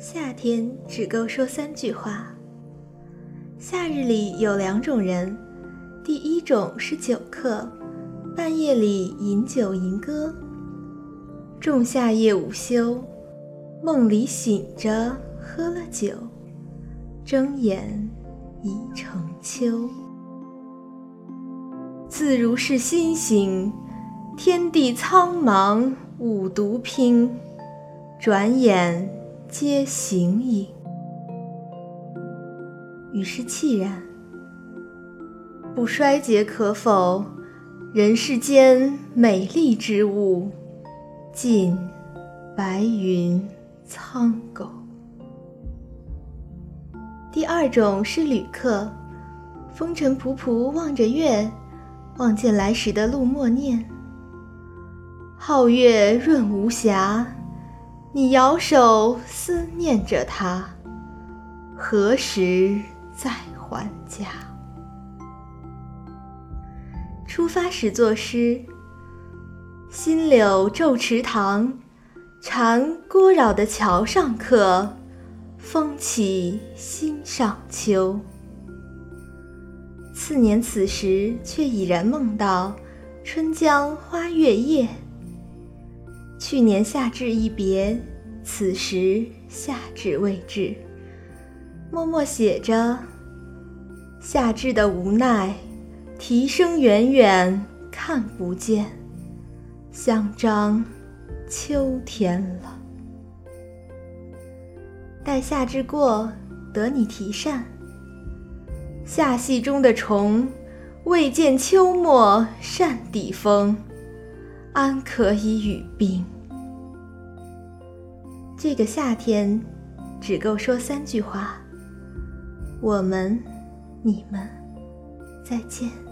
夏天只够说三句话。夏日里有两种人，第一种是酒客，半夜里饮酒吟歌。仲夏夜午休，梦里醒着喝了酒，睁眼已成秋。自如是心醒，天地苍茫五毒拼，转眼皆形影。于是凄然，不衰竭可否？人世间美丽之物。尽白云苍狗。第二种是旅客，风尘仆仆望着月，望见来时的路，默念：皓月润无瑕，你摇手思念着他，何时再还家？出发时作诗。新柳皱池塘，蝉聒扰的桥上客，风起心上秋。次年此时，却已然梦到春江花月夜。去年夏至一别，此时夏至未至，默默写着夏至的无奈，啼声远远看不见。香樟秋天了，待夏至过，得你提扇。夏戏中的虫，未见秋末扇底风，安可以与冰？这个夏天，只够说三句话：我们，你们，再见。